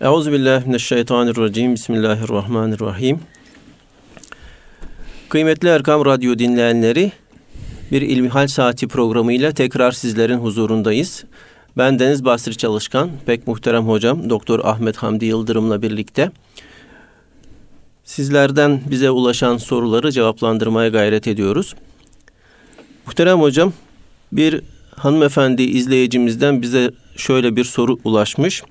Euzubillahimineşşeytanirracim. Bismillahirrahmanirrahim. Kıymetli Erkam Radyo dinleyenleri, bir İlmihal Saati programıyla tekrar sizlerin huzurundayız. Ben Deniz Basri Çalışkan, pek muhterem hocam Doktor Ahmet Hamdi Yıldırım'la birlikte sizlerden bize ulaşan soruları cevaplandırmaya gayret ediyoruz. Muhterem hocam, bir hanımefendi izleyicimizden bize şöyle bir soru ulaşmış.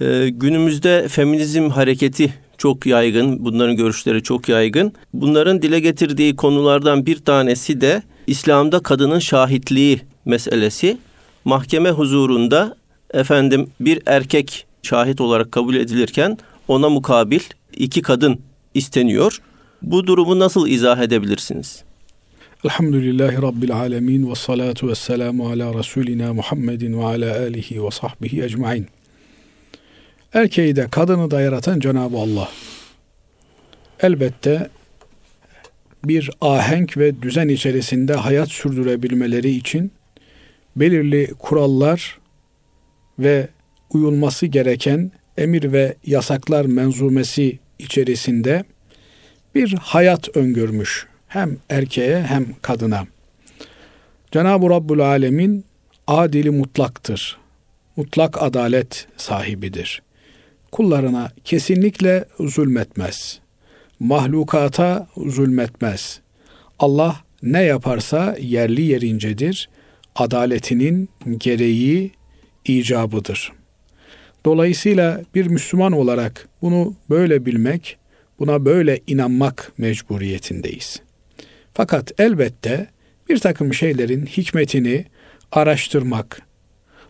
Ee, günümüzde feminizm hareketi çok yaygın, bunların görüşleri çok yaygın. Bunların dile getirdiği konulardan bir tanesi de İslam'da kadının şahitliği meselesi. Mahkeme huzurunda efendim bir erkek şahit olarak kabul edilirken ona mukabil iki kadın isteniyor. Bu durumu nasıl izah edebilirsiniz? Elhamdülillahi Rabbil alemin ve salatu ve selamu ala Resulina Muhammedin ve ala alihi ve sahbihi ecmain. Erkeği de kadını da yaratan Cenab-ı Allah. Elbette bir ahenk ve düzen içerisinde hayat sürdürebilmeleri için belirli kurallar ve uyulması gereken emir ve yasaklar menzumesi içerisinde bir hayat öngörmüş hem erkeğe hem kadına. Cenab-ı Rabbul Alemin adili mutlaktır. Mutlak adalet sahibidir. Kullarına kesinlikle zulmetmez. Mahlukata zulmetmez. Allah ne yaparsa yerli yerincedir. Adaletinin gereği icabıdır. Dolayısıyla bir Müslüman olarak bunu böyle bilmek, buna böyle inanmak mecburiyetindeyiz. Fakat elbette bir takım şeylerin hikmetini araştırmak,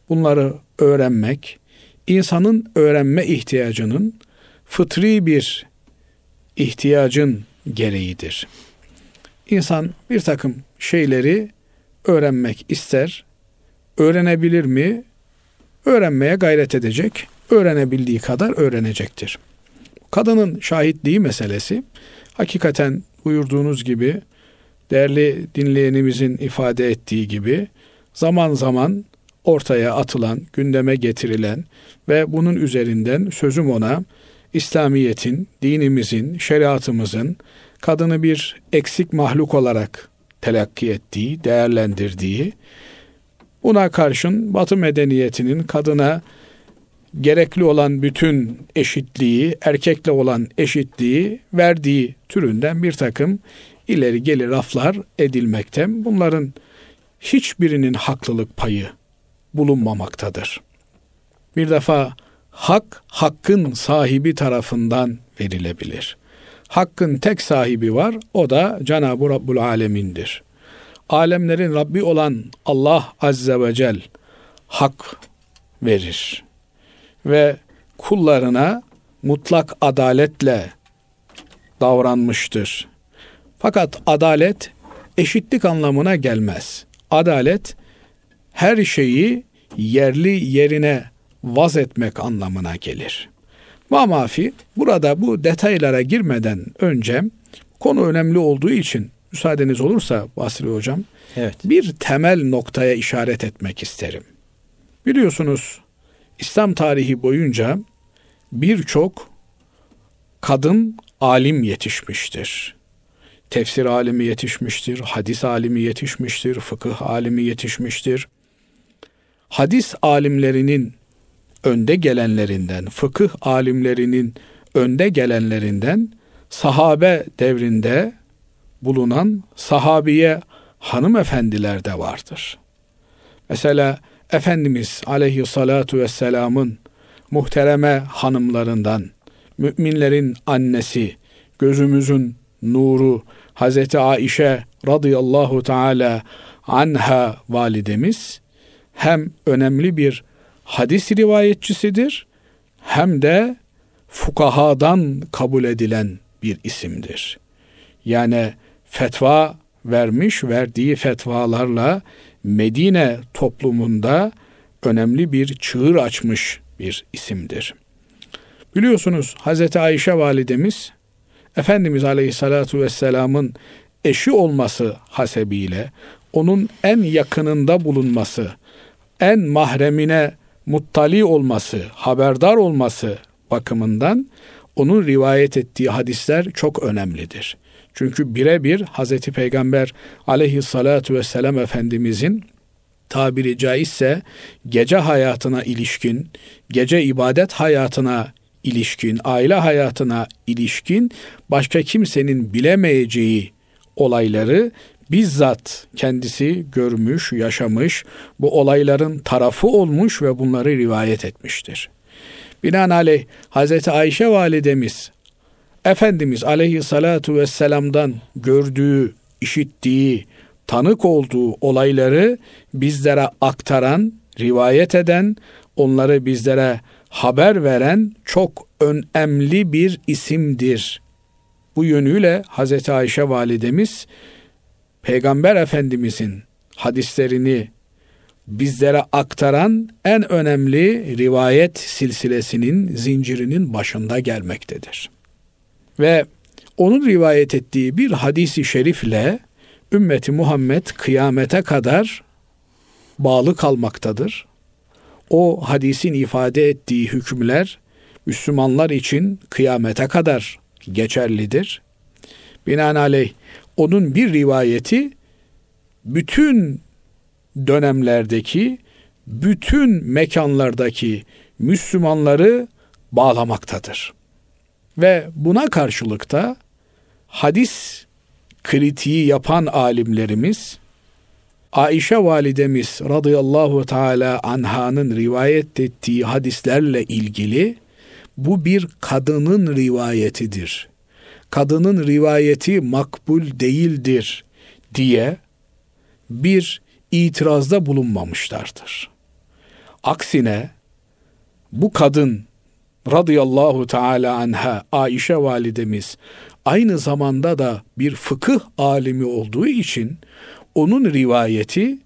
bunları öğrenmek, insanın öğrenme ihtiyacının fıtri bir ihtiyacın gereğidir. İnsan bir takım şeyleri öğrenmek ister, öğrenebilir mi? Öğrenmeye gayret edecek, öğrenebildiği kadar öğrenecektir. Kadının şahitliği meselesi hakikaten buyurduğunuz gibi değerli dinleyenimizin ifade ettiği gibi zaman zaman ortaya atılan, gündeme getirilen ve bunun üzerinden sözüm ona İslamiyet'in, dinimizin, şeriatımızın kadını bir eksik mahluk olarak telakki ettiği, değerlendirdiği, buna karşın Batı medeniyetinin kadına gerekli olan bütün eşitliği, erkekle olan eşitliği verdiği türünden bir takım ileri geri raflar edilmekte. Bunların hiçbirinin haklılık payı bulunmamaktadır. Bir defa hak hakkın sahibi tarafından verilebilir. Hakkın tek sahibi var, o da Cenab-ı Rabbul Alemin'dir. Alemlerin Rabbi olan Allah Azze ve Cel hak verir ve kullarına mutlak adaletle davranmıştır. Fakat adalet eşitlik anlamına gelmez. Adalet her şeyi yerli yerine vaz etmek anlamına gelir. Mamafi burada bu detaylara girmeden önce konu önemli olduğu için müsaadeniz olursa Basri Hocam evet. bir temel noktaya işaret etmek isterim. Biliyorsunuz İslam tarihi boyunca birçok kadın alim yetişmiştir. Tefsir alimi yetişmiştir, hadis alimi yetişmiştir, fıkıh alimi yetişmiştir. Hadis alimlerinin önde gelenlerinden, fıkıh alimlerinin önde gelenlerinden sahabe devrinde bulunan sahabiye hanımefendiler de vardır. Mesela Efendimiz aleyhissalatu vesselamın muhtereme hanımlarından, müminlerin annesi, gözümüzün nuru, Hazreti Aişe radıyallahu teala anha validemiz hem önemli bir hadis rivayetçisidir hem de fukahadan kabul edilen bir isimdir. Yani fetva vermiş, verdiği fetvalarla Medine toplumunda önemli bir çığır açmış bir isimdir. Biliyorsunuz Hz. Ayşe validemiz Efendimiz Aleyhissalatu vesselamın eşi olması hasebiyle onun en yakınında bulunması, en mahremine muttali olması, haberdar olması bakımından onun rivayet ettiği hadisler çok önemlidir. Çünkü birebir Hazreti Peygamber aleyhissalatu vesselam Efendimizin tabiri caizse gece hayatına ilişkin, gece ibadet hayatına ilişkin, aile hayatına ilişkin başka kimsenin bilemeyeceği olayları bizzat kendisi görmüş, yaşamış, bu olayların tarafı olmuş ve bunları rivayet etmiştir. Binaenaleyh Hazreti Ayşe validemiz Efendimiz aleyhissalatu vesselam'dan gördüğü, işittiği, tanık olduğu olayları bizlere aktaran, rivayet eden, onları bizlere haber veren çok önemli bir isimdir. Bu yönüyle Hazreti Ayşe validemiz Peygamber Efendimizin hadislerini bizlere aktaran en önemli rivayet silsilesinin zincirinin başında gelmektedir. Ve onun rivayet ettiği bir hadisi şerifle ümmeti Muhammed kıyamete kadar bağlı kalmaktadır. O hadisin ifade ettiği hükümler Müslümanlar için kıyamete kadar geçerlidir. Binaenaleyh onun bir rivayeti bütün dönemlerdeki bütün mekanlardaki Müslümanları bağlamaktadır. Ve buna karşılıkta hadis kritiği yapan alimlerimiz Ayşe validemiz radıyallahu teala anhanın rivayet ettiği hadislerle ilgili bu bir kadının rivayetidir. Kadının rivayeti makbul değildir diye bir itirazda bulunmamışlardır. Aksine bu kadın radıyallahu teala anha Ayşe validemiz aynı zamanda da bir fıkıh alimi olduğu için onun rivayeti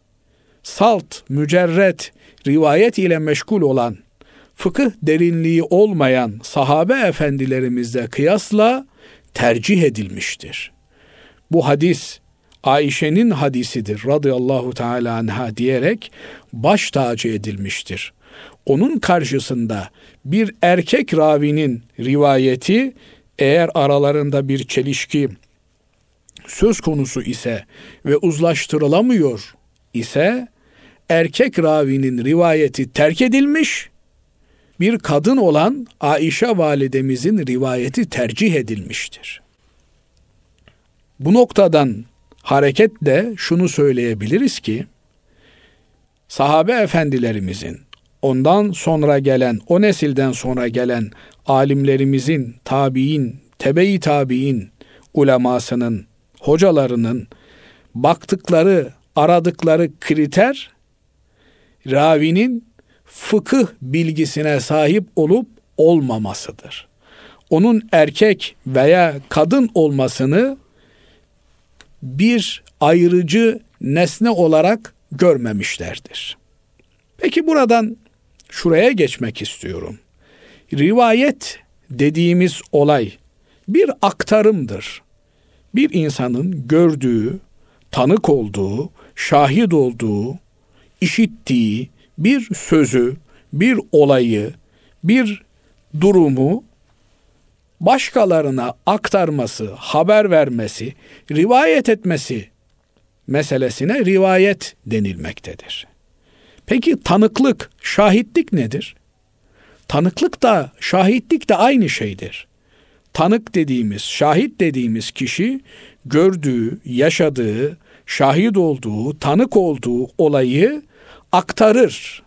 salt, mücerret, rivayet ile meşgul olan, fıkıh derinliği olmayan sahabe efendilerimizle kıyasla tercih edilmiştir. Bu hadis Ayşe'nin hadisidir radıyallahu teala anha diyerek baş tacı edilmiştir. Onun karşısında bir erkek ravinin rivayeti eğer aralarında bir çelişki söz konusu ise ve uzlaştırılamıyor ise erkek ravinin rivayeti terk edilmiş, bir kadın olan Aişe validemizin rivayeti tercih edilmiştir. Bu noktadan hareketle şunu söyleyebiliriz ki sahabe efendilerimizin ondan sonra gelen o nesilden sonra gelen alimlerimizin tabiin tebe-i tabiin ulemasının hocalarının baktıkları aradıkları kriter ravinin fıkıh bilgisine sahip olup olmamasıdır. Onun erkek veya kadın olmasını bir ayrıcı nesne olarak görmemişlerdir. Peki buradan şuraya geçmek istiyorum. Rivayet dediğimiz olay bir aktarımdır. Bir insanın gördüğü, tanık olduğu, şahit olduğu, işittiği bir sözü, bir olayı, bir durumu başkalarına aktarması, haber vermesi, rivayet etmesi meselesine rivayet denilmektedir. Peki tanıklık, şahitlik nedir? Tanıklık da şahitlik de aynı şeydir. Tanık dediğimiz, şahit dediğimiz kişi gördüğü, yaşadığı, şahit olduğu, tanık olduğu olayı aktarır.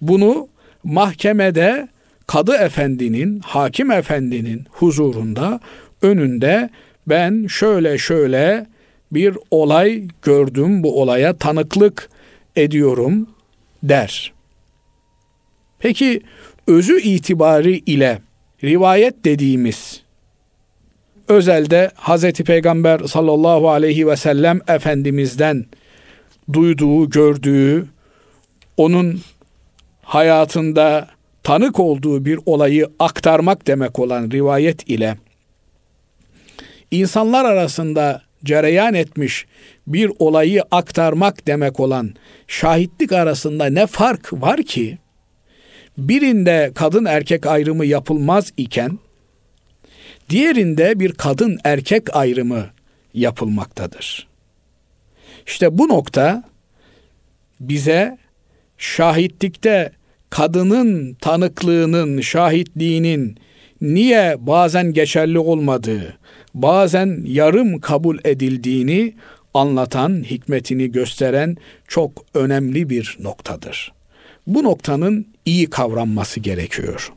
Bunu mahkemede kadı efendinin, hakim efendinin huzurunda önünde ben şöyle şöyle bir olay gördüm, bu olaya tanıklık ediyorum der. Peki özü itibari ile rivayet dediğimiz özelde Hazreti Peygamber sallallahu aleyhi ve sellem Efendimiz'den duyduğu, gördüğü, onun hayatında tanık olduğu bir olayı aktarmak demek olan rivayet ile insanlar arasında cereyan etmiş bir olayı aktarmak demek olan şahitlik arasında ne fark var ki? birinde kadın erkek ayrımı yapılmaz iken diğerinde bir kadın erkek ayrımı yapılmaktadır. İşte bu nokta bize şahitlikte kadının tanıklığının, şahitliğinin niye bazen geçerli olmadığı, bazen yarım kabul edildiğini anlatan, hikmetini gösteren çok önemli bir noktadır. Bu noktanın iyi kavranması gerekiyor.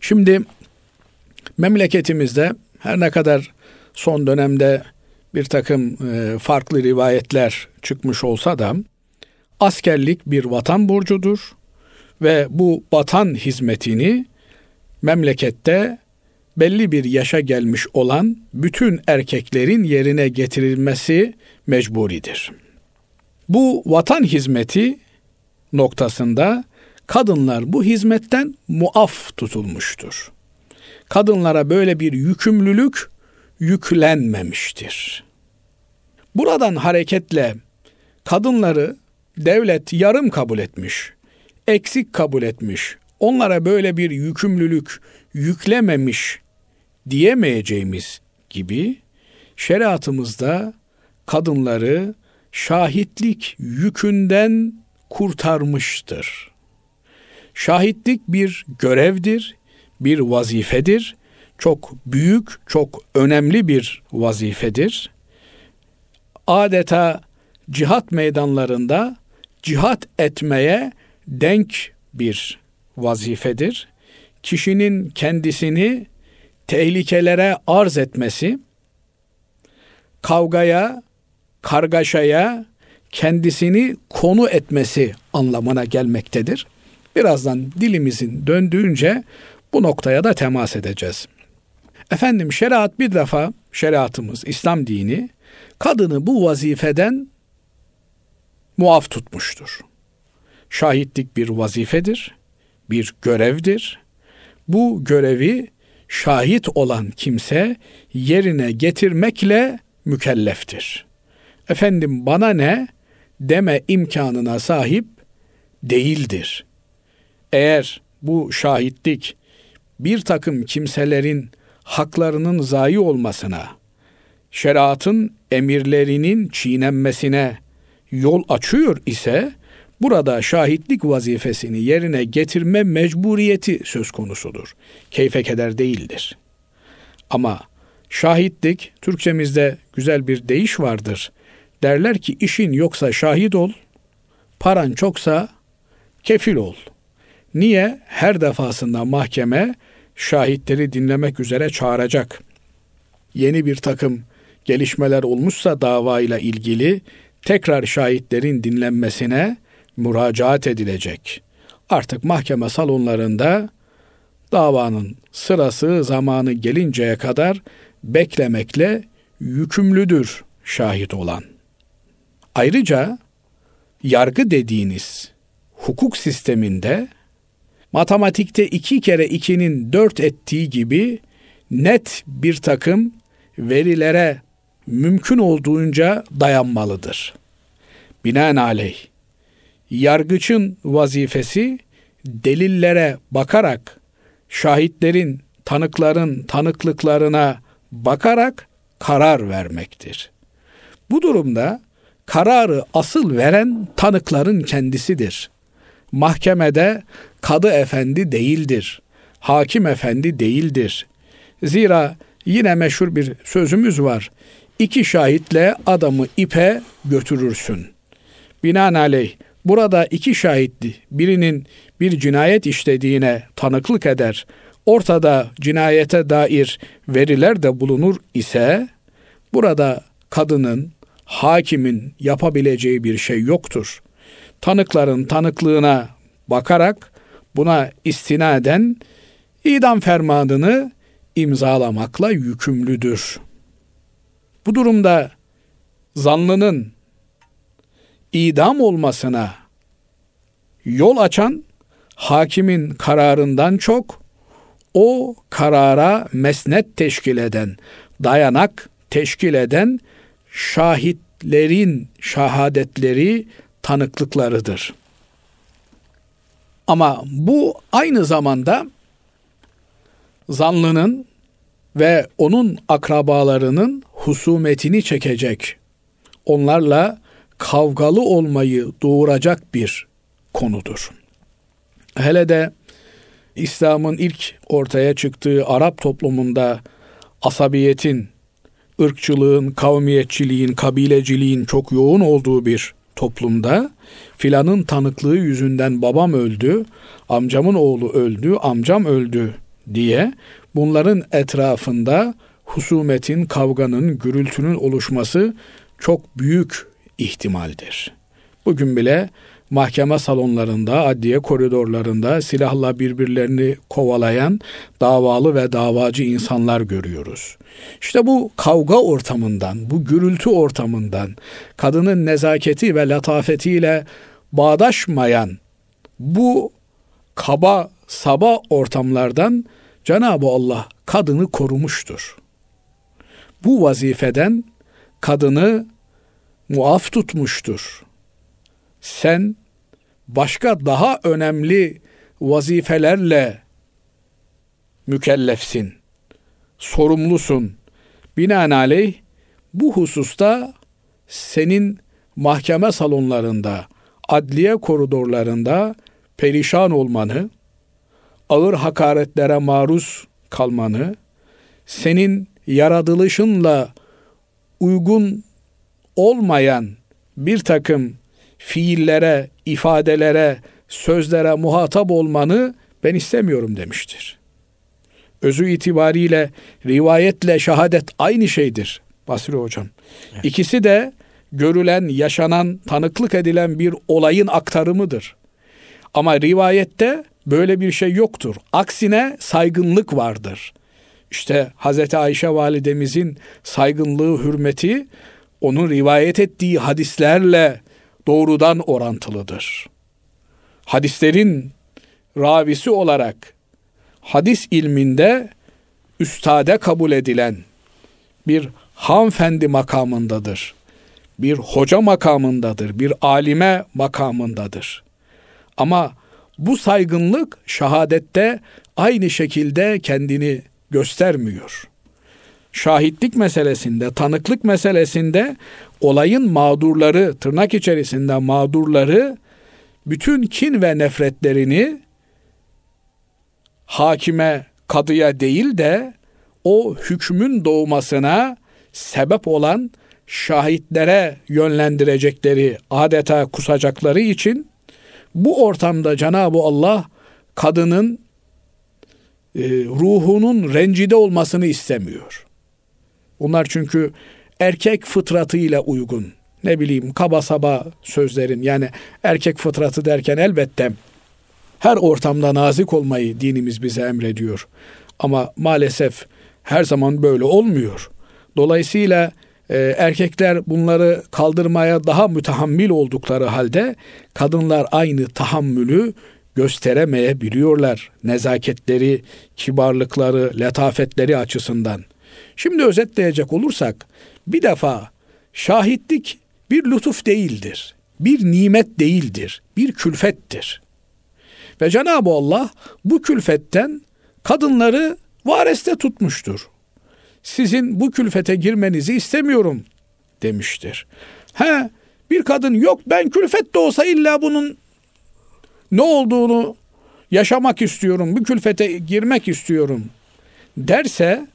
Şimdi memleketimizde her ne kadar son dönemde bir takım e, farklı rivayetler çıkmış olsa da askerlik bir vatan borcudur ve bu vatan hizmetini memlekette belli bir yaşa gelmiş olan bütün erkeklerin yerine getirilmesi mecburidir. Bu vatan hizmeti noktasında kadınlar bu hizmetten muaf tutulmuştur. Kadınlara böyle bir yükümlülük yüklenmemiştir. Buradan hareketle kadınları devlet yarım kabul etmiş, eksik kabul etmiş, onlara böyle bir yükümlülük yüklememiş diyemeyeceğimiz gibi şeriatımızda kadınları şahitlik yükünden kurtarmıştır. Şahitlik bir görevdir, bir vazifedir. Çok büyük, çok önemli bir vazifedir. Adeta cihat meydanlarında cihat etmeye denk bir vazifedir. Kişinin kendisini tehlikelere arz etmesi, kavgaya, kargaşaya kendisini konu etmesi anlamına gelmektedir. Birazdan dilimizin döndüğünce bu noktaya da temas edeceğiz. Efendim şeriat bir defa şeriatımız İslam dini kadını bu vazifeden muaf tutmuştur. Şahitlik bir vazifedir, bir görevdir. Bu görevi şahit olan kimse yerine getirmekle mükelleftir. Efendim bana ne deme imkanına sahip değildir. Eğer bu şahitlik bir takım kimselerin haklarının zayi olmasına, şeriatın emirlerinin çiğnenmesine yol açıyor ise burada şahitlik vazifesini yerine getirme mecburiyeti söz konusudur. Keyfe keder değildir. Ama şahitlik Türkçemizde güzel bir deyiş vardır. Derler ki işin yoksa şahit ol, paran çoksa kefil ol. Niye? Her defasında mahkeme şahitleri dinlemek üzere çağıracak. Yeni bir takım gelişmeler olmuşsa davayla ilgili tekrar şahitlerin dinlenmesine müracaat edilecek. Artık mahkeme salonlarında davanın sırası zamanı gelinceye kadar beklemekle yükümlüdür şahit olan. Ayrıca yargı dediğiniz hukuk sisteminde matematikte iki kere ikinin dört ettiği gibi net bir takım verilere mümkün olduğunca dayanmalıdır. Binaenaleyh yargıçın vazifesi delillere bakarak şahitlerin, tanıkların tanıklıklarına bakarak karar vermektir. Bu durumda kararı asıl veren tanıkların kendisidir. Mahkemede kadı efendi değildir. Hakim efendi değildir. Zira yine meşhur bir sözümüz var. İki şahitle adamı ipe götürürsün. Binaenaleyh burada iki şahitli birinin bir cinayet işlediğine tanıklık eder, ortada cinayete dair veriler de bulunur ise burada kadının, hakimin yapabileceği bir şey yoktur. Tanıkların tanıklığına bakarak buna istinaden idam fermanını imzalamakla yükümlüdür. Bu durumda zanlının idam olmasına yol açan hakimin kararından çok o karara mesnet teşkil eden, dayanak teşkil eden şahitlerin şahadetleri, tanıklıklarıdır. Ama bu aynı zamanda zanlının ve onun akrabalarının husumetini çekecek, onlarla kavgalı olmayı doğuracak bir konudur. Hele de İslam'ın ilk ortaya çıktığı Arap toplumunda asabiyetin, ırkçılığın, kavmiyetçiliğin, kabileciliğin çok yoğun olduğu bir toplumda filanın tanıklığı yüzünden babam öldü, amcamın oğlu öldü, amcam öldü diye bunların etrafında husumetin, kavganın, gürültünün oluşması çok büyük ihtimaldir. Bugün bile mahkeme salonlarında, adliye koridorlarında silahla birbirlerini kovalayan davalı ve davacı insanlar görüyoruz. İşte bu kavga ortamından, bu gürültü ortamından, kadının nezaketi ve latafetiyle bağdaşmayan bu kaba saba ortamlardan Cenab-ı Allah kadını korumuştur. Bu vazifeden kadını muaf tutmuştur. Sen başka daha önemli vazifelerle mükellefsin, sorumlusun. Binaenaleyh bu hususta senin mahkeme salonlarında, adliye koridorlarında perişan olmanı, ağır hakaretlere maruz kalmanı, senin yaratılışınla uygun olmayan bir takım fiillere, ifadelere, sözlere muhatap olmanı ben istemiyorum demiştir. Özü itibariyle rivayetle şehadet aynı şeydir Basri Hocam. Evet. İkisi de görülen, yaşanan, tanıklık edilen bir olayın aktarımıdır. Ama rivayette böyle bir şey yoktur. Aksine saygınlık vardır. İşte Hazreti Ayşe validemizin saygınlığı, hürmeti onun rivayet ettiği hadislerle doğrudan orantılıdır. Hadislerin ravisi olarak hadis ilminde üstade kabul edilen bir hanfendi makamındadır. Bir hoca makamındadır, bir alime makamındadır. Ama bu saygınlık şahadette aynı şekilde kendini göstermiyor. Şahitlik meselesinde, tanıklık meselesinde olayın mağdurları, tırnak içerisinde mağdurları bütün kin ve nefretlerini hakime, kadıya değil de o hükmün doğmasına sebep olan şahitlere yönlendirecekleri, adeta kusacakları için bu ortamda Cenab-ı Allah kadının e, ruhunun rencide olmasını istemiyor. Bunlar çünkü erkek fıtratıyla uygun. Ne bileyim kaba saba sözlerin yani erkek fıtratı derken elbette her ortamda nazik olmayı dinimiz bize emrediyor. Ama maalesef her zaman böyle olmuyor. Dolayısıyla e, erkekler bunları kaldırmaya daha mütehammil oldukları halde kadınlar aynı tahammülü gösteremeyebiliyorlar. Nezaketleri, kibarlıkları, letafetleri açısından. Şimdi özetleyecek olursak bir defa şahitlik bir lütuf değildir. Bir nimet değildir. Bir külfettir. Ve Cenab-ı Allah bu külfetten kadınları vareste tutmuştur. Sizin bu külfete girmenizi istemiyorum demiştir. He bir kadın yok ben külfet de olsa illa bunun ne olduğunu yaşamak istiyorum, bu külfete girmek istiyorum derse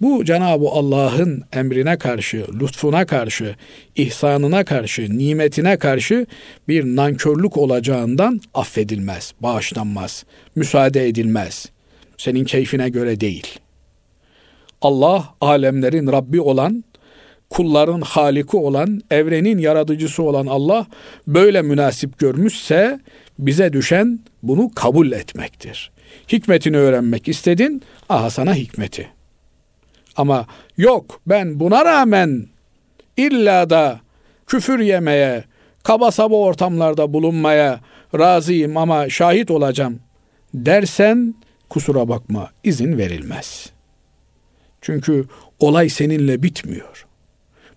bu Cenab-ı Allah'ın emrine karşı, lütfuna karşı, ihsanına karşı, nimetine karşı bir nankörlük olacağından affedilmez, bağışlanmaz, müsaade edilmez. Senin keyfine göre değil. Allah alemlerin Rabbi olan, kulların haliki olan, evrenin yaratıcısı olan Allah böyle münasip görmüşse bize düşen bunu kabul etmektir. Hikmetini öğrenmek istedin, aha sana hikmeti. Ama yok ben buna rağmen illa da küfür yemeye, kaba saba ortamlarda bulunmaya razıyım ama şahit olacağım dersen kusura bakma izin verilmez. Çünkü olay seninle bitmiyor.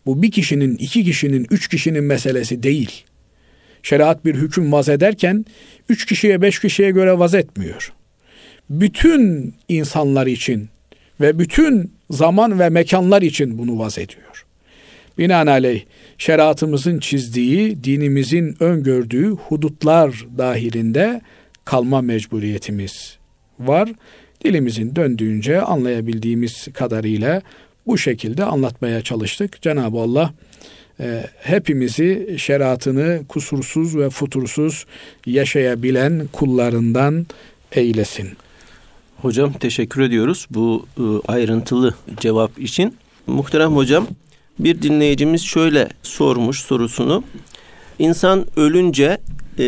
Bu bir kişinin, iki kişinin, üç kişinin meselesi değil. Şeriat bir hüküm vaz ederken üç kişiye beş kişiye göre vaz etmiyor. Bütün insanlar için ve bütün zaman ve mekanlar için bunu vaz ediyor. Binaenaleyh şeriatımızın çizdiği, dinimizin öngördüğü hudutlar dahilinde kalma mecburiyetimiz var. Dilimizin döndüğünce anlayabildiğimiz kadarıyla bu şekilde anlatmaya çalıştık. Cenab-ı Allah e, hepimizi şeriatını kusursuz ve futursuz yaşayabilen kullarından eylesin. Hocam teşekkür ediyoruz bu e, ayrıntılı cevap için. Muhterem hocam bir dinleyicimiz şöyle sormuş sorusunu. İnsan ölünce e,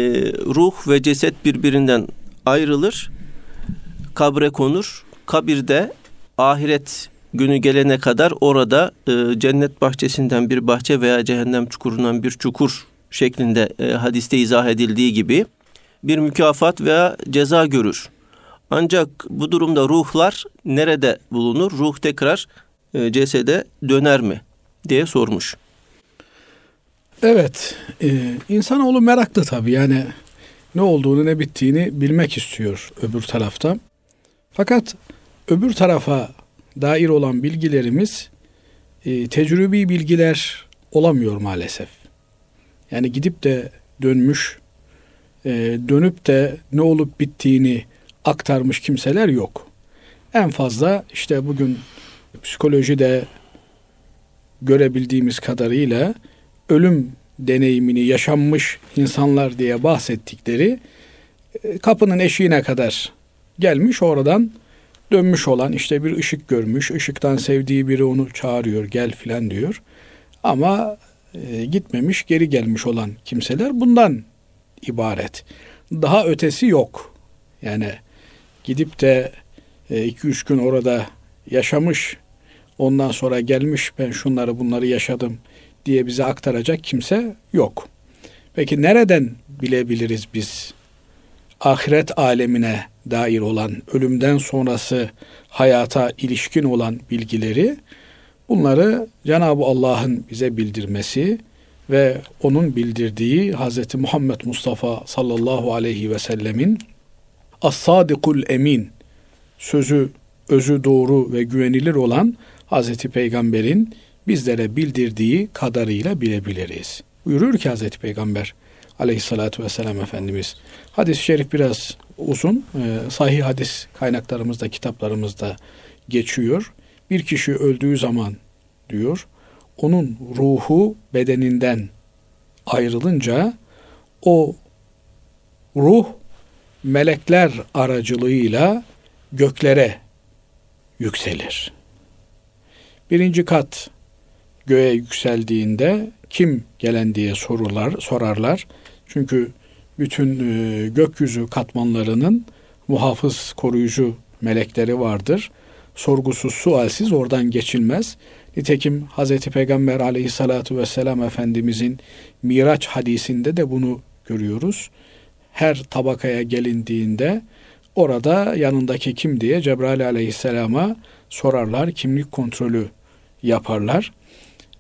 ruh ve ceset birbirinden ayrılır, kabre konur. Kabirde ahiret günü gelene kadar orada e, cennet bahçesinden bir bahçe veya cehennem çukurundan bir çukur şeklinde e, hadiste izah edildiği gibi bir mükafat veya ceza görür. Ancak bu durumda ruhlar nerede bulunur? Ruh tekrar e, cesede döner mi? diye sormuş. Evet, e, insanoğlu meraklı tabii yani ne olduğunu ne bittiğini bilmek istiyor öbür tarafta. Fakat öbür tarafa dair olan bilgilerimiz e, tecrübi bilgiler olamıyor maalesef. Yani gidip de dönmüş, e, dönüp de ne olup bittiğini aktarmış kimseler yok. En fazla işte bugün psikolojide görebildiğimiz kadarıyla ölüm deneyimini yaşanmış insanlar diye bahsettikleri e, kapının eşiğine kadar gelmiş oradan dönmüş olan işte bir ışık görmüş, ışıktan sevdiği biri onu çağırıyor gel filan diyor. Ama e, gitmemiş geri gelmiş olan kimseler bundan ibaret. Daha ötesi yok. Yani gidip de 2-3 e, gün orada yaşamış ondan sonra gelmiş ben şunları bunları yaşadım diye bize aktaracak kimse yok. Peki nereden bilebiliriz biz ahiret alemine dair olan ölümden sonrası hayata ilişkin olan bilgileri bunları Cenab-ı Allah'ın bize bildirmesi ve onun bildirdiği Hz. Muhammed Mustafa sallallahu aleyhi ve sellemin as-sadikul emin sözü özü doğru ve güvenilir olan Hazreti Peygamber'in bizlere bildirdiği kadarıyla bilebiliriz. Buyurur ki Hazreti Peygamber aleyhissalatü vesselam Efendimiz. Hadis-i şerif biraz uzun. E, sahih hadis kaynaklarımızda, kitaplarımızda geçiyor. Bir kişi öldüğü zaman diyor, onun ruhu bedeninden ayrılınca o ruh melekler aracılığıyla göklere yükselir. Birinci kat göğe yükseldiğinde kim gelen diye sorular, sorarlar. Çünkü bütün e, gökyüzü katmanlarının muhafız, koruyucu melekleri vardır. Sorgusuz, sualsiz oradan geçilmez. Nitekim Hz. Peygamber aleyhissalatu vesselam Efendimizin Miraç hadisinde de bunu görüyoruz. Her tabakaya gelindiğinde orada yanındaki kim diye Cebrail aleyhisselama sorarlar, kimlik kontrolü yaparlar.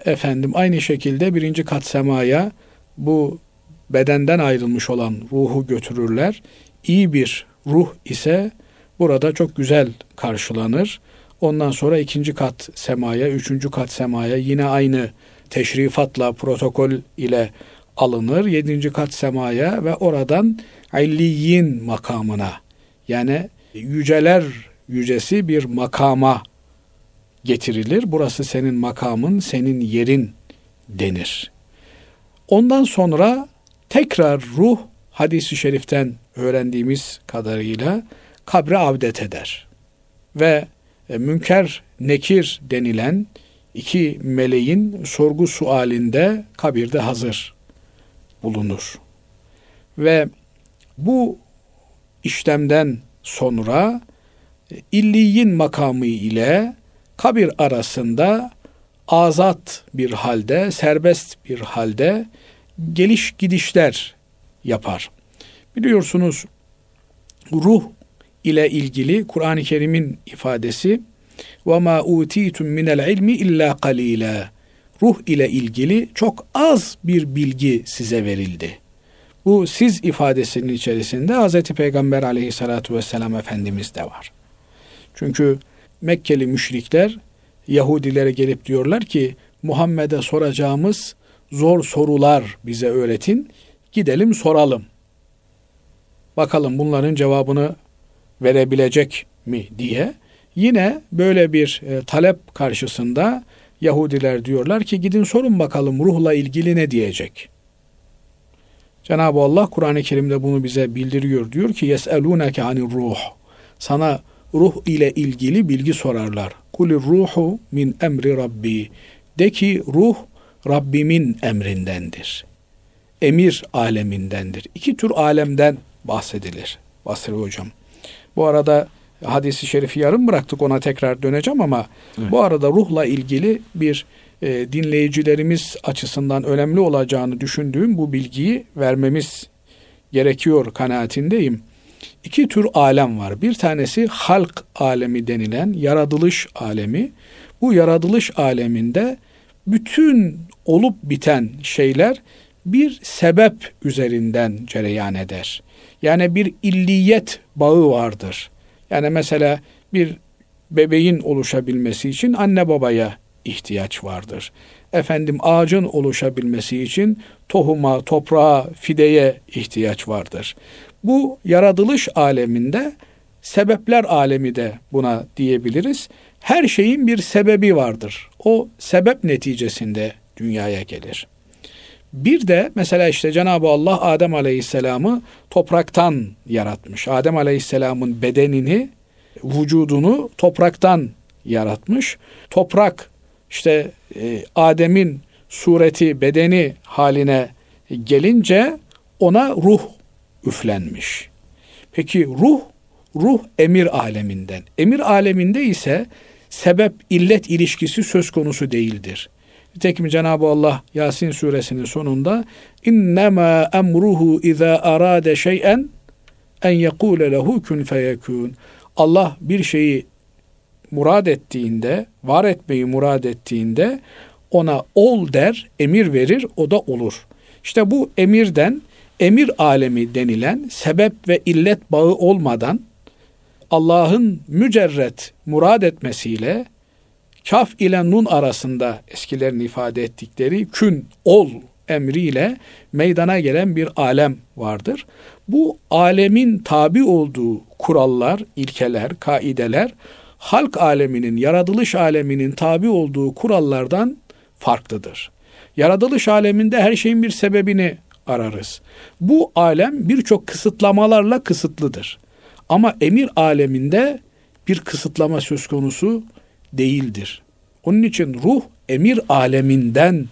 Efendim aynı şekilde birinci kat semaya bu bedenden ayrılmış olan ruhu götürürler. İyi bir ruh ise burada çok güzel karşılanır. Ondan sonra ikinci kat semaya, üçüncü kat semaya yine aynı teşrifatla, protokol ile alınır. Yedinci kat semaya ve oradan illiyin makamına yani yüceler yücesi bir makama getirilir. Burası senin makamın, senin yerin denir. Ondan sonra tekrar ruh hadisi şeriften öğrendiğimiz kadarıyla kabre avdet eder. Ve e, münker nekir denilen iki meleğin sorgu sualinde kabirde hazır bulunur. Ve bu işlemden sonra e, illiyin makamı ile kabir arasında azat bir halde, serbest bir halde geliş gidişler yapar. Biliyorsunuz ruh ile ilgili Kur'an-ı Kerim'in ifadesi ve ma utitum minel ilmi illa qalila. Ruh ile ilgili çok az bir bilgi size verildi. Bu siz ifadesinin içerisinde Hz. Peygamber aleyhissalatu vesselam Efendimiz de var. Çünkü Mekkeli müşrikler Yahudilere gelip diyorlar ki Muhammed'e soracağımız zor sorular bize öğretin. Gidelim soralım. Bakalım bunların cevabını verebilecek mi diye. Yine böyle bir e, talep karşısında Yahudiler diyorlar ki gidin sorun bakalım ruhla ilgili ne diyecek. Cenab-ı Allah Kur'an-ı Kerim'de bunu bize bildiriyor. Diyor ki yeseluneke anir ruh. Sana ruh ile ilgili bilgi sorarlar. Kulir ruhu min emri rabbi. De ki ruh Rabbimin emrindendir. Emir alemindendir. İki tür alemden bahsedilir. Basri hocam. Bu arada hadisi şerifi yarım bıraktık ona tekrar döneceğim ama evet. bu arada ruhla ilgili bir e, dinleyicilerimiz açısından önemli olacağını düşündüğüm bu bilgiyi vermemiz gerekiyor kanaatindeyim. İki tür alem var. Bir tanesi halk alemi denilen yaratılış alemi. Bu yaratılış aleminde bütün olup biten şeyler bir sebep üzerinden cereyan eder. Yani bir illiyet bağı vardır. Yani mesela bir bebeğin oluşabilmesi için anne babaya ihtiyaç vardır. Efendim ağacın oluşabilmesi için tohuma, toprağa, fideye ihtiyaç vardır. Bu yaratılış aleminde sebepler alemi de buna diyebiliriz. Her şeyin bir sebebi vardır. O sebep neticesinde dünyaya gelir. Bir de mesela işte Cenab-ı Allah Adem Aleyhisselam'ı topraktan yaratmış. Adem Aleyhisselam'ın bedenini, vücudunu topraktan yaratmış. Toprak işte e, Adem'in sureti, bedeni haline gelince ona ruh üflenmiş. Peki ruh, ruh emir aleminden. Emir aleminde ise sebep illet ilişkisi söz konusu değildir. Nitekim Cenab-ı Allah Yasin suresinin sonunda innema emruhu iza arade şey'en en yekule lehu kun feyekun. Allah bir şeyi murad ettiğinde, var etmeyi murad ettiğinde ona ol der, emir verir, o da olur. İşte bu emirden emir alemi denilen sebep ve illet bağı olmadan Allah'ın mücerret murad etmesiyle kaf ile nun arasında eskilerin ifade ettikleri kün, ol emriyle meydana gelen bir alem vardır. Bu alemin tabi olduğu kurallar, ilkeler, kaideler halk aleminin, yaratılış aleminin tabi olduğu kurallardan farklıdır. Yaratılış aleminde her şeyin bir sebebini ararız. Bu alem birçok kısıtlamalarla kısıtlıdır. Ama emir aleminde bir kısıtlama söz konusu değildir. Onun için ruh emir aleminden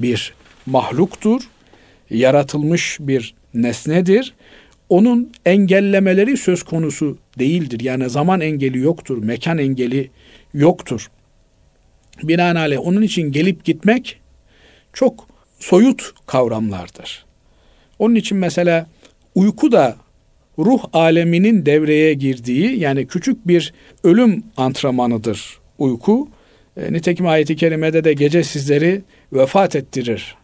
bir mahluktur, yaratılmış bir nesnedir. Onun engellemeleri söz konusu değildir. Yani zaman engeli yoktur, mekan engeli yoktur. Binaenaleyh onun için gelip gitmek çok soyut kavramlardır. Onun için mesela uyku da ruh aleminin devreye girdiği yani küçük bir ölüm antrenmanıdır uyku. E, nitekim ayeti kerimede de gece sizleri vefat ettirir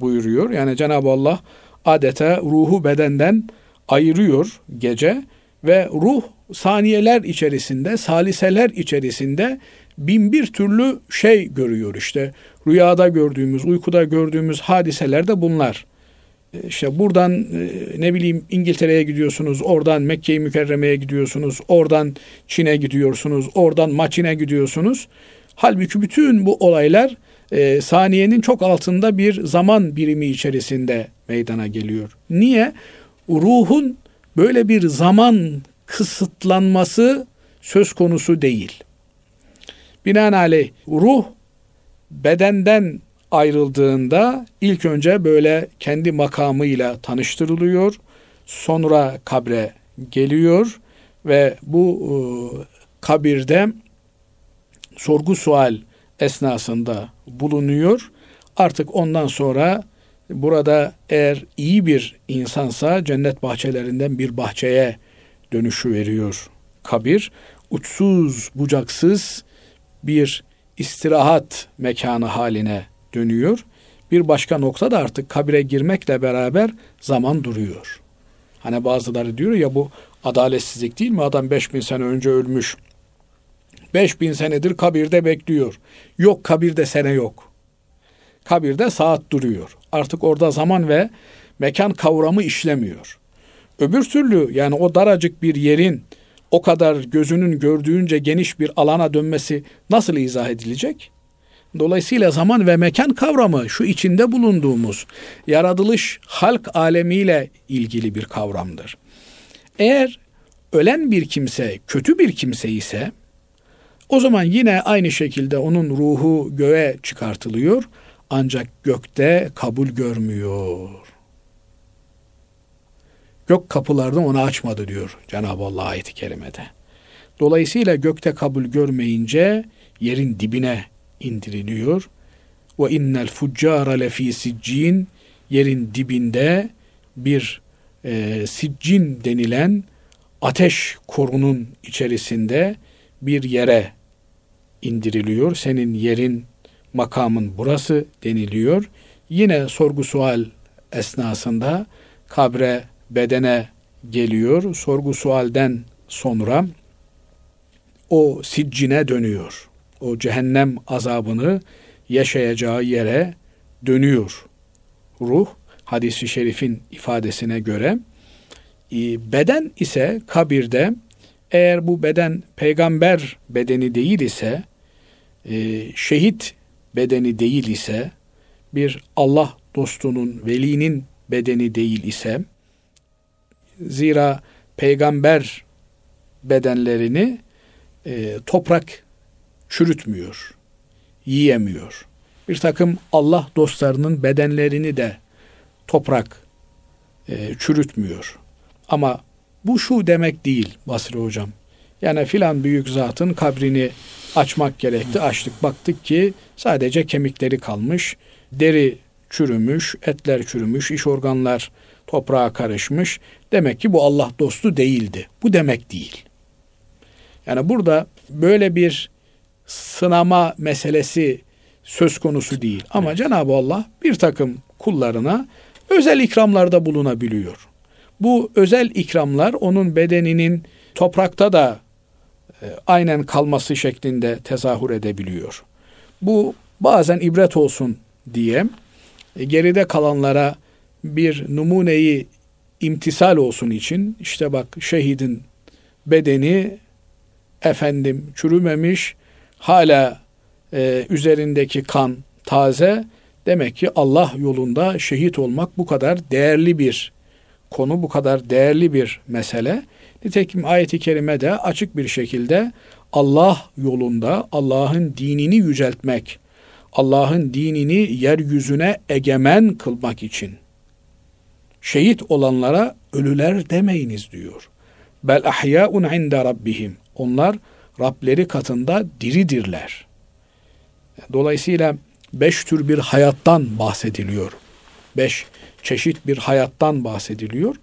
buyuruyor. Yani Cenab-ı Allah adeta ruhu bedenden ayırıyor gece ve ruh saniyeler içerisinde, saliseler içerisinde bin bir türlü şey görüyor işte. Rüyada gördüğümüz, uykuda gördüğümüz hadiseler de bunlar. İşte buradan e, ne bileyim İngiltere'ye gidiyorsunuz, oradan Mekke-i Mükerreme'ye gidiyorsunuz, oradan Çin'e gidiyorsunuz, oradan Maçin'e gidiyorsunuz. Halbuki bütün bu olaylar e, saniyenin çok altında bir zaman birimi içerisinde meydana geliyor. Niye? Ruhun böyle bir zaman kısıtlanması söz konusu değil. Binaenaleyh ruh bedenden ayrıldığında ilk önce böyle kendi makamıyla tanıştırılıyor. Sonra kabre geliyor ve bu e, kabirde sorgu sual esnasında bulunuyor. Artık ondan sonra burada eğer iyi bir insansa cennet bahçelerinden bir bahçeye dönüşü veriyor kabir. Uçsuz bucaksız bir istirahat mekanı haline dönüyor. Bir başka nokta da artık kabire girmekle beraber zaman duruyor. Hani bazıları diyor ya bu adaletsizlik değil mi? Adam 5000 sene önce ölmüş. 5000 senedir kabirde bekliyor. Yok kabirde sene yok. Kabirde saat duruyor. Artık orada zaman ve mekan kavramı işlemiyor. Öbür türlü yani o daracık bir yerin o kadar gözünün gördüğünce geniş bir alana dönmesi nasıl izah edilecek? Dolayısıyla zaman ve mekan kavramı şu içinde bulunduğumuz yaratılış halk alemiyle ilgili bir kavramdır. Eğer ölen bir kimse kötü bir kimse ise o zaman yine aynı şekilde onun ruhu göğe çıkartılıyor ancak gökte kabul görmüyor. Gök kapılarını ona açmadı diyor Cenab-ı Allah ayeti kerimede. Dolayısıyla gökte kabul görmeyince yerin dibine indiriliyor. Ve innel fuccara lefi siccin yerin dibinde bir e, siccin denilen ateş korunun içerisinde bir yere indiriliyor. Senin yerin makamın burası deniliyor. Yine sorgu sual esnasında kabre bedene geliyor. Sorgu sualden sonra o siccine dönüyor. O cehennem azabını yaşayacağı yere dönüyor. Ruh hadisi şerifin ifadesine göre e, beden ise kabirde eğer bu beden peygamber bedeni değil ise e, şehit bedeni değil ise bir Allah dostunun, velinin bedeni değil ise zira peygamber bedenlerini e, toprak çürütmüyor, yiyemiyor. Bir takım Allah dostlarının bedenlerini de toprak e, çürütmüyor. Ama bu şu demek değil Basri Hocam. Yani filan büyük zatın kabrini açmak gerekti. Açtık baktık ki sadece kemikleri kalmış. Deri çürümüş, etler çürümüş, iş organlar toprağa karışmış. Demek ki bu Allah dostu değildi. Bu demek değil. Yani burada böyle bir sınama meselesi söz konusu değil. Ama evet. Cenab-ı Allah bir takım kullarına özel ikramlarda bulunabiliyor. Bu özel ikramlar onun bedeninin toprakta da e, aynen kalması şeklinde tezahür edebiliyor. Bu bazen ibret olsun diye e, geride kalanlara bir numuneyi imtisal olsun için işte bak şehidin bedeni efendim çürümemiş hala e, üzerindeki kan taze demek ki Allah yolunda şehit olmak bu kadar değerli bir konu bu kadar değerli bir mesele. Nitekim ayeti kerime de açık bir şekilde Allah yolunda Allah'ın dinini yüceltmek, Allah'ın dinini yeryüzüne egemen kılmak için şehit olanlara ölüler demeyiniz diyor. Bel ahyaun inde rabbihim. Onlar Rableri katında diridirler. Dolayısıyla beş tür bir hayattan bahsediliyor. Beş çeşit bir hayattan bahsediliyor.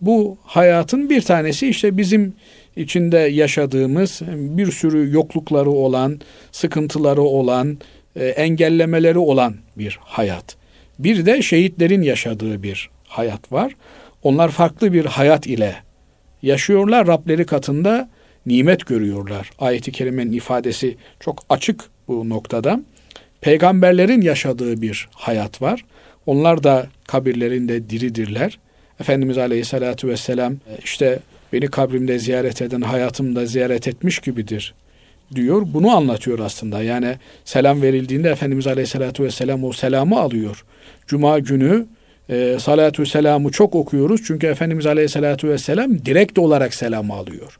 Bu hayatın bir tanesi işte bizim içinde yaşadığımız bir sürü yoklukları olan, sıkıntıları olan, e, engellemeleri olan bir hayat. Bir de şehitlerin yaşadığı bir hayat var. Onlar farklı bir hayat ile yaşıyorlar. Rableri katında nimet görüyorlar. Ayet-i kerimenin ifadesi çok açık bu noktada. Peygamberlerin yaşadığı bir hayat var. Onlar da kabirlerinde diridirler. Efendimiz Aleyhisselatü Vesselam işte beni kabrimde ziyaret eden hayatımda ziyaret etmiş gibidir diyor. Bunu anlatıyor aslında. Yani selam verildiğinde Efendimiz Aleyhisselatü Vesselam o selamı alıyor. Cuma günü e, salatü selamı çok okuyoruz. Çünkü Efendimiz Aleyhisselatü Vesselam direkt olarak selamı alıyor.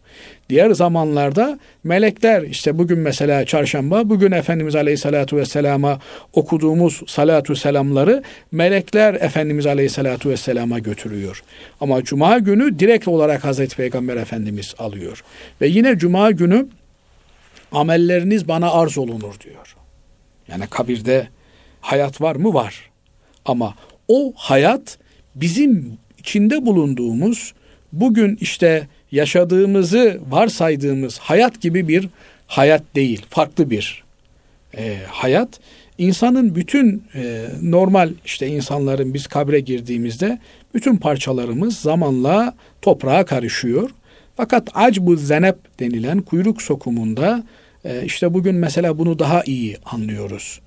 Diğer zamanlarda melekler işte bugün mesela çarşamba bugün Efendimiz Aleyhisselatü Vesselam'a okuduğumuz salatü selamları melekler Efendimiz Aleyhisselatü Vesselam'a götürüyor. Ama cuma günü direkt olarak Hazreti Peygamber Efendimiz alıyor. Ve yine cuma günü amelleriniz bana arz olunur diyor. Yani kabirde hayat var mı? Var. Ama o hayat bizim içinde bulunduğumuz bugün işte yaşadığımızı varsaydığımız hayat gibi bir hayat değil. Farklı bir e, hayat. insanın bütün e, normal işte insanların biz kabre girdiğimizde bütün parçalarımız zamanla toprağa karışıyor. Fakat acbu zenep denilen kuyruk sokumunda e, işte bugün mesela bunu daha iyi anlıyoruz.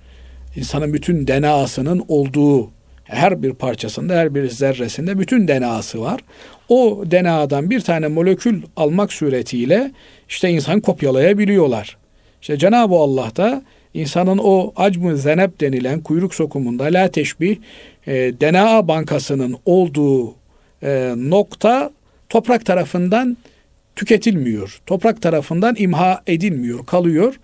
İnsanın bütün DNA'sının olduğu her bir parçasında, her bir zerresinde bütün DNA'sı var. O DNA'dan bir tane molekül almak suretiyle işte insan kopyalayabiliyorlar. İşte Cenab-ı Allah da insanın o acm zenep denilen kuyruk sokumunda la teşbih e, DNA bankasının olduğu e, nokta toprak tarafından tüketilmiyor. Toprak tarafından imha edilmiyor, kalıyor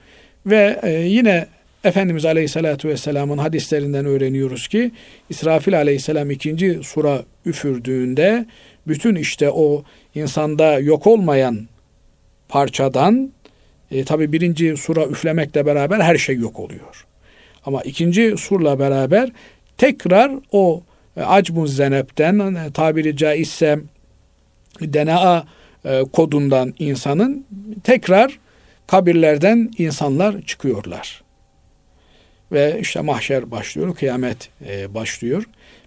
ve e, yine Efendimiz Aleyhisselatü Vesselam'ın hadislerinden öğreniyoruz ki İsrafil Aleyhisselam ikinci sura üfürdüğünde bütün işte o insanda yok olmayan parçadan e, tabi birinci sura üflemekle beraber her şey yok oluyor. Ama ikinci surla beraber tekrar o e, acmun zenepten e, tabiri caizse DNA e, kodundan insanın tekrar kabirlerden insanlar çıkıyorlar. Ve işte mahşer başlıyor, kıyamet e, başlıyor.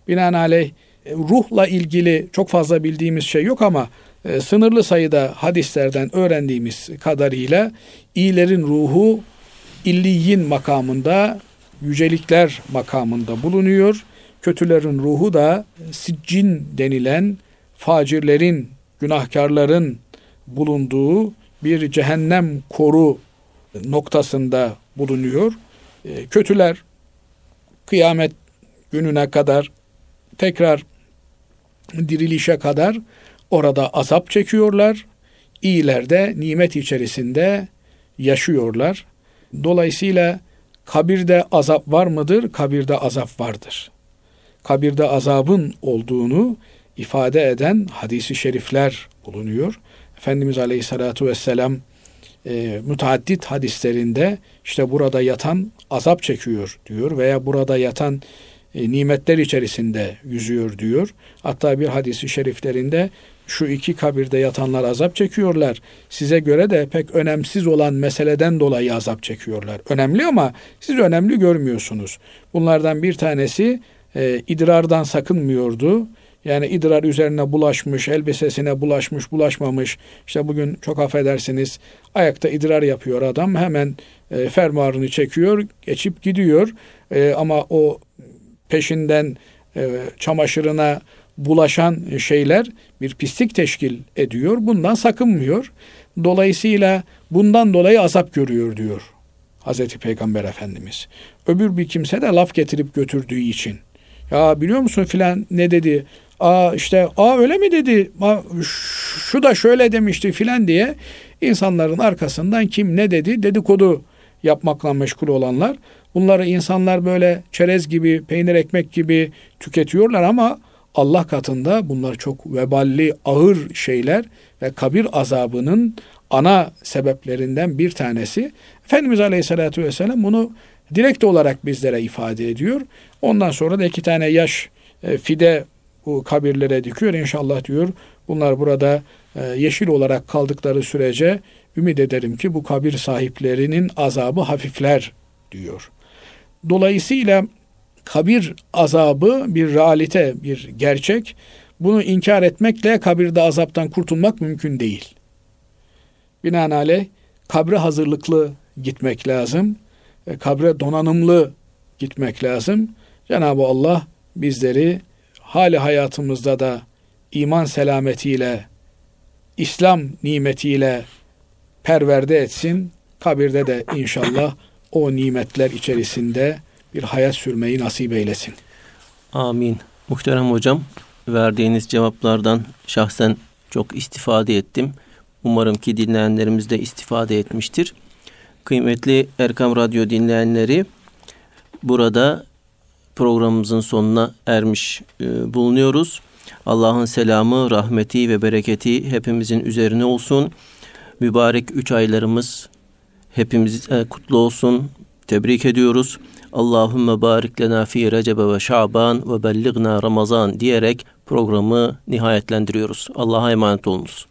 Binaenaleyh ruhla ilgili çok fazla bildiğimiz şey yok ama e, sınırlı sayıda hadislerden öğrendiğimiz kadarıyla iyilerin ruhu illiyin makamında, yücelikler makamında bulunuyor. Kötülerin ruhu da siccin denilen facirlerin, günahkarların bulunduğu bir cehennem koru noktasında bulunuyor. E, kötüler kıyamet gününe kadar tekrar dirilişe kadar orada azap çekiyorlar. İyiler de nimet içerisinde yaşıyorlar. Dolayısıyla kabirde azap var mıdır? Kabirde azap vardır. Kabirde azabın olduğunu ifade eden hadisi şerifler bulunuyor. Efendimiz Aleyhisselatü Vesselam e, müteaddit hadislerinde işte burada yatan azap çekiyor diyor veya burada yatan e, nimetler içerisinde yüzüyor diyor. Hatta bir hadisi şeriflerinde şu iki kabirde yatanlar azap çekiyorlar. Size göre de pek önemsiz olan meseleden dolayı azap çekiyorlar. Önemli ama siz önemli görmüyorsunuz. Bunlardan bir tanesi e, idrardan sakınmıyordu. Yani idrar üzerine bulaşmış, elbisesine bulaşmış, bulaşmamış. İşte bugün çok affedersiniz ayakta idrar yapıyor adam. Hemen e, fermuarını çekiyor, geçip gidiyor. E, ama o peşinden e, çamaşırına bulaşan şeyler bir pislik teşkil ediyor. Bundan sakınmıyor. Dolayısıyla bundan dolayı azap görüyor diyor Hazreti Peygamber Efendimiz. Öbür bir kimse de laf getirip götürdüğü için. Ya biliyor musun filan ne dedi? Aa işte aa öyle mi dedi? Şu da şöyle demişti filan diye insanların arkasından kim ne dedi dedikodu yapmakla meşgul olanlar. Bunları insanlar böyle çerez gibi, peynir ekmek gibi tüketiyorlar ama Allah katında bunlar çok veballi, ağır şeyler ve kabir azabının ana sebeplerinden bir tanesi. Efendimiz Aleyhisselatü Vesselam bunu direkt olarak bizlere ifade ediyor. Ondan sonra da iki tane yaş e, fide bu kabirlere dikiyor. İnşallah diyor bunlar burada e, yeşil olarak kaldıkları sürece ümit ederim ki bu kabir sahiplerinin azabı hafifler diyor. Dolayısıyla kabir azabı bir realite, bir gerçek. Bunu inkar etmekle kabirde azaptan kurtulmak mümkün değil. Binaenaleyh kabre hazırlıklı gitmek lazım. Kabre donanımlı gitmek lazım. Cenab-ı Allah bizleri hali hayatımızda da iman selametiyle, İslam nimetiyle perverde etsin. Kabirde de inşallah o nimetler içerisinde bir hayat sürmeyi nasip eylesin. Amin. Muhterem hocam, verdiğiniz cevaplardan şahsen çok istifade ettim. Umarım ki dinleyenlerimiz de istifade etmiştir. Kıymetli Erkam Radyo dinleyenleri, burada programımızın sonuna ermiş e, bulunuyoruz. Allah'ın selamı, rahmeti ve bereketi hepimizin üzerine olsun. Mübarek üç aylarımız hepimiz e, kutlu olsun. Tebrik ediyoruz. Allahümme barik lena fi Recebe ve Şaban ve belligna Ramazan diyerek programı nihayetlendiriyoruz. Allah'a emanet olunuz.